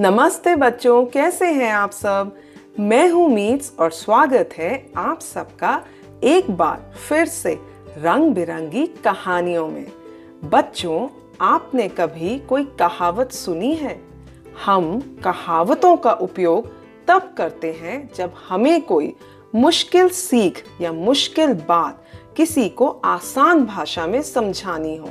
नमस्ते बच्चों, कैसे हैं आप सब? मैं हूँ मीट्स और स्वागत है आप सबका एक बार फिर से रंग बिरंगी कहानियों में। बच्चों, आपने कभी कोई कहावत सुनी है? हम कहावतों का उपयोग तब करते हैं जब हमें कोई मुश्किल सीख या मुश्किल बात किसी को आसान भाषा में समझानी हो।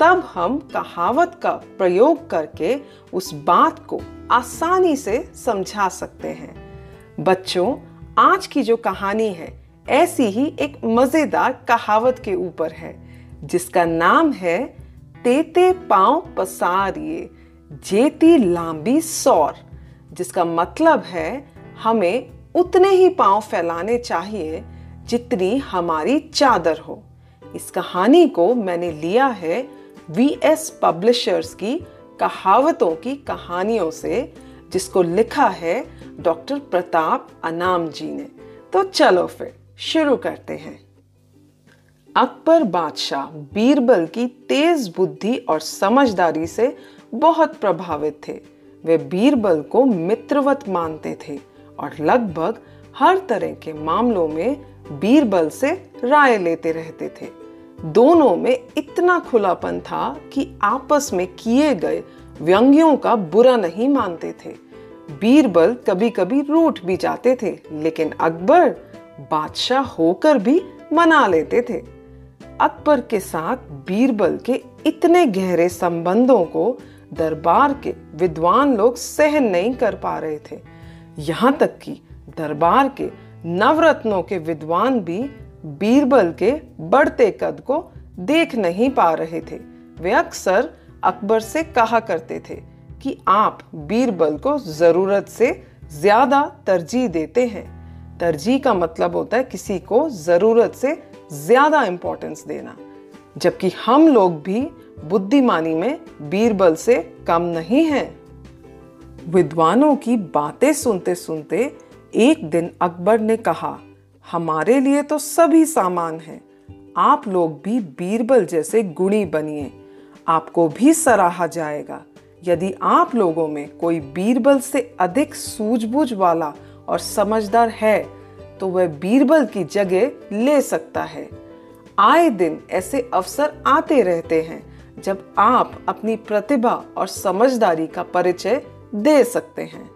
तब हम कहावत का प्रयोग करके उस बात को आसानी से समझा सकते हैं। बच्चों, आज की जो कहानी है, ऐसी ही एक मज़ेदार कहावत के ऊपर है, जिसका नाम है, तेते पाँव पसारिए, जेती लांबी सौर जिसका मतलब है, हमें उतने ही पाँव फैलाने चाहिए जितनी हमारी चादर हो। इस कहानी को मैंने लिया है वी एस पब्लिशर्स की कहावतों की कहानियों से, जिसको लिखा है डॉक्टर प्रताप अनाम जी ने। तो चलो फिर, शुरू करते हैं। अकबर बादशाह बीरबल की तेज बुद्धि और समझदारी से बहुत प्रभावित थे। वे बीरबल को मित्रवत मानते थे और लगभग हर तरह के मामलों में बीरबल से राय लेते रहते थे। दोनों में इतना खुलापन था कि आपस में किए गए व्यंग्यों का बुरा नहीं मानते थे। बीरबल कभी कभी रूठ भी जाते थे, लेकिन अकबर बादशाह होकर भी मना लेते थे। अकबर के साथ बीरबल के इतने गहरे संबंधों को दरबार के विद्वान लोग सहन नहीं कर पा रहे थे। यहाँ तक कि दरबार के नवरत्नों के विद्वान भी बीरबल के बढ़ते कद को देख नहीं पा रहे थे। वे अक्सर अकबर से कहा करते थे कि आप बीरबल को ज़रूरत से ज़्यादा तरजीह देते हैं। तरजीह का मतलब होता है किसी को ज़रूरत से ज़्यादा इंपॉर्टेंस देना, जबकि हम लोग भी बुद्धिमानी में बीरबल से कम नहीं हैं। विद्वानों की बातें सुनते सुनते एक दिन अकबर ने कहा हमारे लिए तो सभी सामान है। आप लोग भी बीरबल जैसे गुणी बनिए। आपको भी सराहा जाएगा। यदि आप लोगों में कोई बीरबल से अधिक सूझबूझ वाला और समझदार है तो वह बीरबल की जगह ले सकता है। आए दिन ऐसे अवसर आते रहते हैं, जब आप अपनी प्रतिभा और समझदारी का परिचय दे सकते हैं।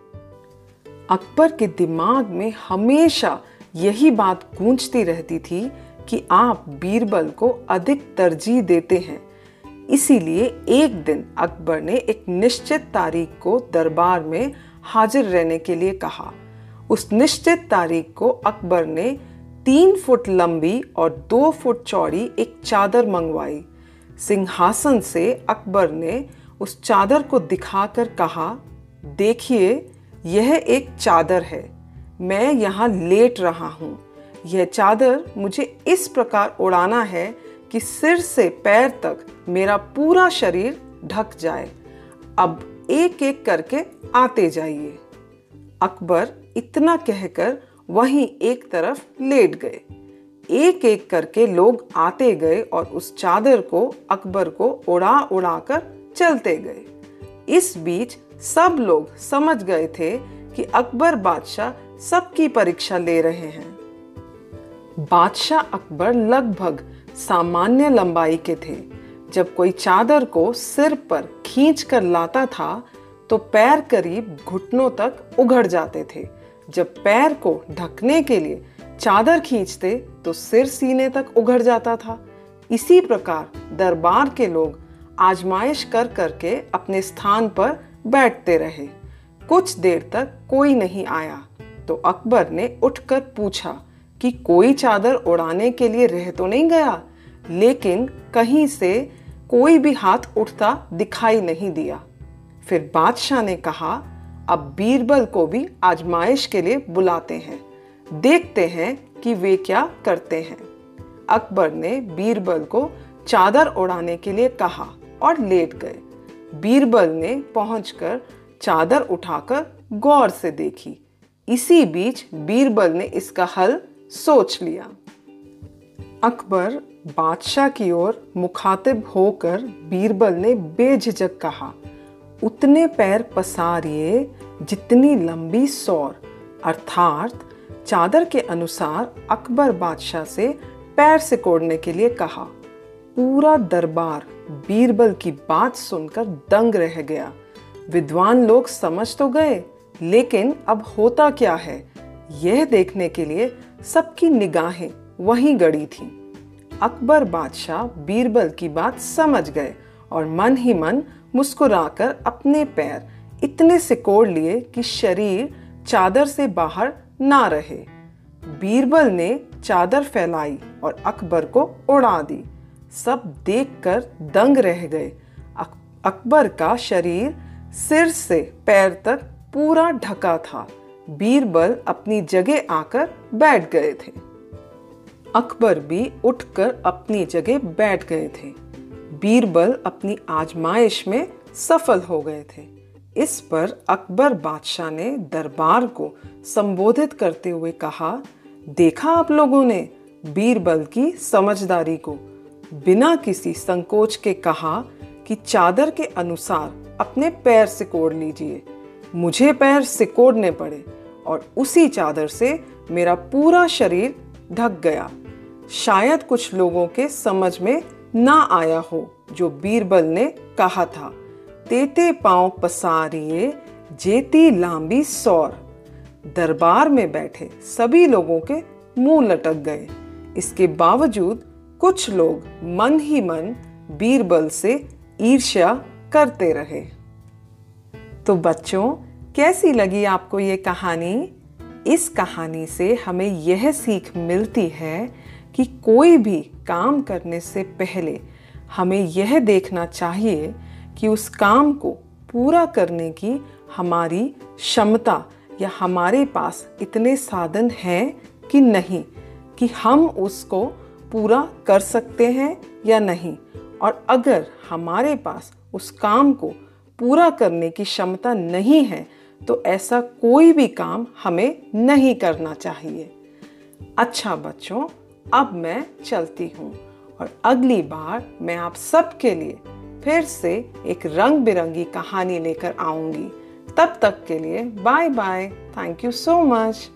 अकबर के दिमाग में हमेशा यही बात गूंजती रहती थी कि आप बीरबल को अधिक तरजीह देते हैं। इसीलिए एक दिन अकबर ने एक निश्चित तारीख को दरबार में हाजिर रहने के लिए कहा। उस निश्चित तारीख को अकबर ने तीन फुट लंबी और दो फुट चौड़ी एक चादर मंगवाई। सिंहासन से अकबर ने उस चादर को दिखाकर कहा, देखिए, यह एक चादर है। मैं यहाँ लेट रहा हूँ। यह चादर मुझे इस प्रकार उड़ाना है कि सिर से पैर तक मेरा पूरा शरीर ढक जाए। अब एक एक करके आते जाइए। अकबर इतना कहकर वहीं एक तरफ़ लेट गए। एक एक करके लोग आते गए और उस चादर को, अकबर को उड़ा उड़ा कर चलते गए। इस बीच सब लोग समझ गए थे कि अकबर बादशाह सबकी परीक्षा ले रहे हैं। बादशाह अकबर लगभग सामान्य लंबाई के थे। जब कोई चादर को सिर पर खींच कर लाता था तो पैर करीब घुटनों तक उघड़ जाते थे। जब पैर को ढकने के लिए चादर खींचते तो सिर सीने तक उघड़ जाता था। इसी प्रकार दरबार के लोग आजमाइश कर करके अपने स्थान पर बैठते रहे। कुछ देर तक कोई नहीं आया। तो अकबर ने उठकर पूछा कि कोई चादर उड़ाने के लिए रह तो नहीं गया? लेकिन कहीं से कोई भी हाथ उठता दिखाई नहीं दिया। फिर बादशाह ने कहा, अब बीरबल को भी आजमाइश के लिए बुलाते हैं। देखते हैं कि वे क्या करते हैं। अकबर ने बीरबल को चादर उड़ाने के लिए कहा और लेट गए। बीरबल ने पहुंचकर चादर उठाकर गौर से देखी। इसी बीच बीरबल ने इसका हल सोच लिया। अकबर बादशाह की ओर मुखातिब होकर बीरबल ने बेझिझक कहा, उतने पैर पसारिए जितनी लंबी सौर। अर्थात चादर के अनुसार अकबर बादशाह से पैर सिकोड़ने के लिए कहा। पूरा दरबार बीरबल की बात सुनकर दंग रह गया। विद्वान लोग समझ तो गए। लेकिन अब होता क्या है? यह देखने के लिए सबकी निगाहें वहीं गड़ी थीं। अकबर बादशाह बीरबल की बात समझ गए और मन ही मन मुस्कुराकर अपने पैर इतने सिकोड़ लिए कि शरीर चादर से बाहर ना रहे। बीरबल ने चादर फैलाई और अकबर को उड़ा दी। सब देखकर दंग रह गए। अकबर का शरीर सिर से पैर तक पूरा ढका था। बीरबल अपनी जगह आकर बैठ गए थे। अकबर भी उठकर अपनी जगह बैठ गए थे। बीरबल अपनी आजमाइश में सफल हो गए थे। इस पर अकबर बादशाह ने दरबार को संबोधित करते हुए कहा, देखा आप लोगों ने बीरबल की समझदारी को? बिना किसी संकोच के कहा कि चादर के अनुसार अपने पैर सिकोड़ लीजिए। मुझे पैर सिकोड़ने पड़े और उसी चादर से मेरा पूरा शरीर ढक गया। शायद कुछ लोगों के समझ में ना आया हो, जो बीरबल ने कहा था, तेते पाँव पसारिए, जेती लांबी सौर। दरबार में बैठे सभी लोगों के मुँह लटक गए। इसके बावजूद कुछ लोग मन ही मन बीरबल से ईर्ष्या करते रहे। तो बच्चों, कैसी लगी आपको ये कहानी? इस कहानी से हमें यह सीख मिलती है कि कोई भी काम करने से पहले हमें यह देखना चाहिए कि उस काम को पूरा करने की हमारी क्षमता या हमारे पास इतने साधन हैं कि नहीं, कि हम उसको पूरा कर सकते हैं या नहीं। और अगर हमारे पास उस काम को पूरा करने की क्षमता नहीं है तो ऐसा कोई भी काम हमें नहीं करना चाहिए। अच्छा बच्चों, अब मैं चलती हूँ और अगली बार मैं आप सबके लिए फिर से एक रंग बिरंगी कहानी लेकर आऊँगी। तब तक के लिए bye bye thank you so much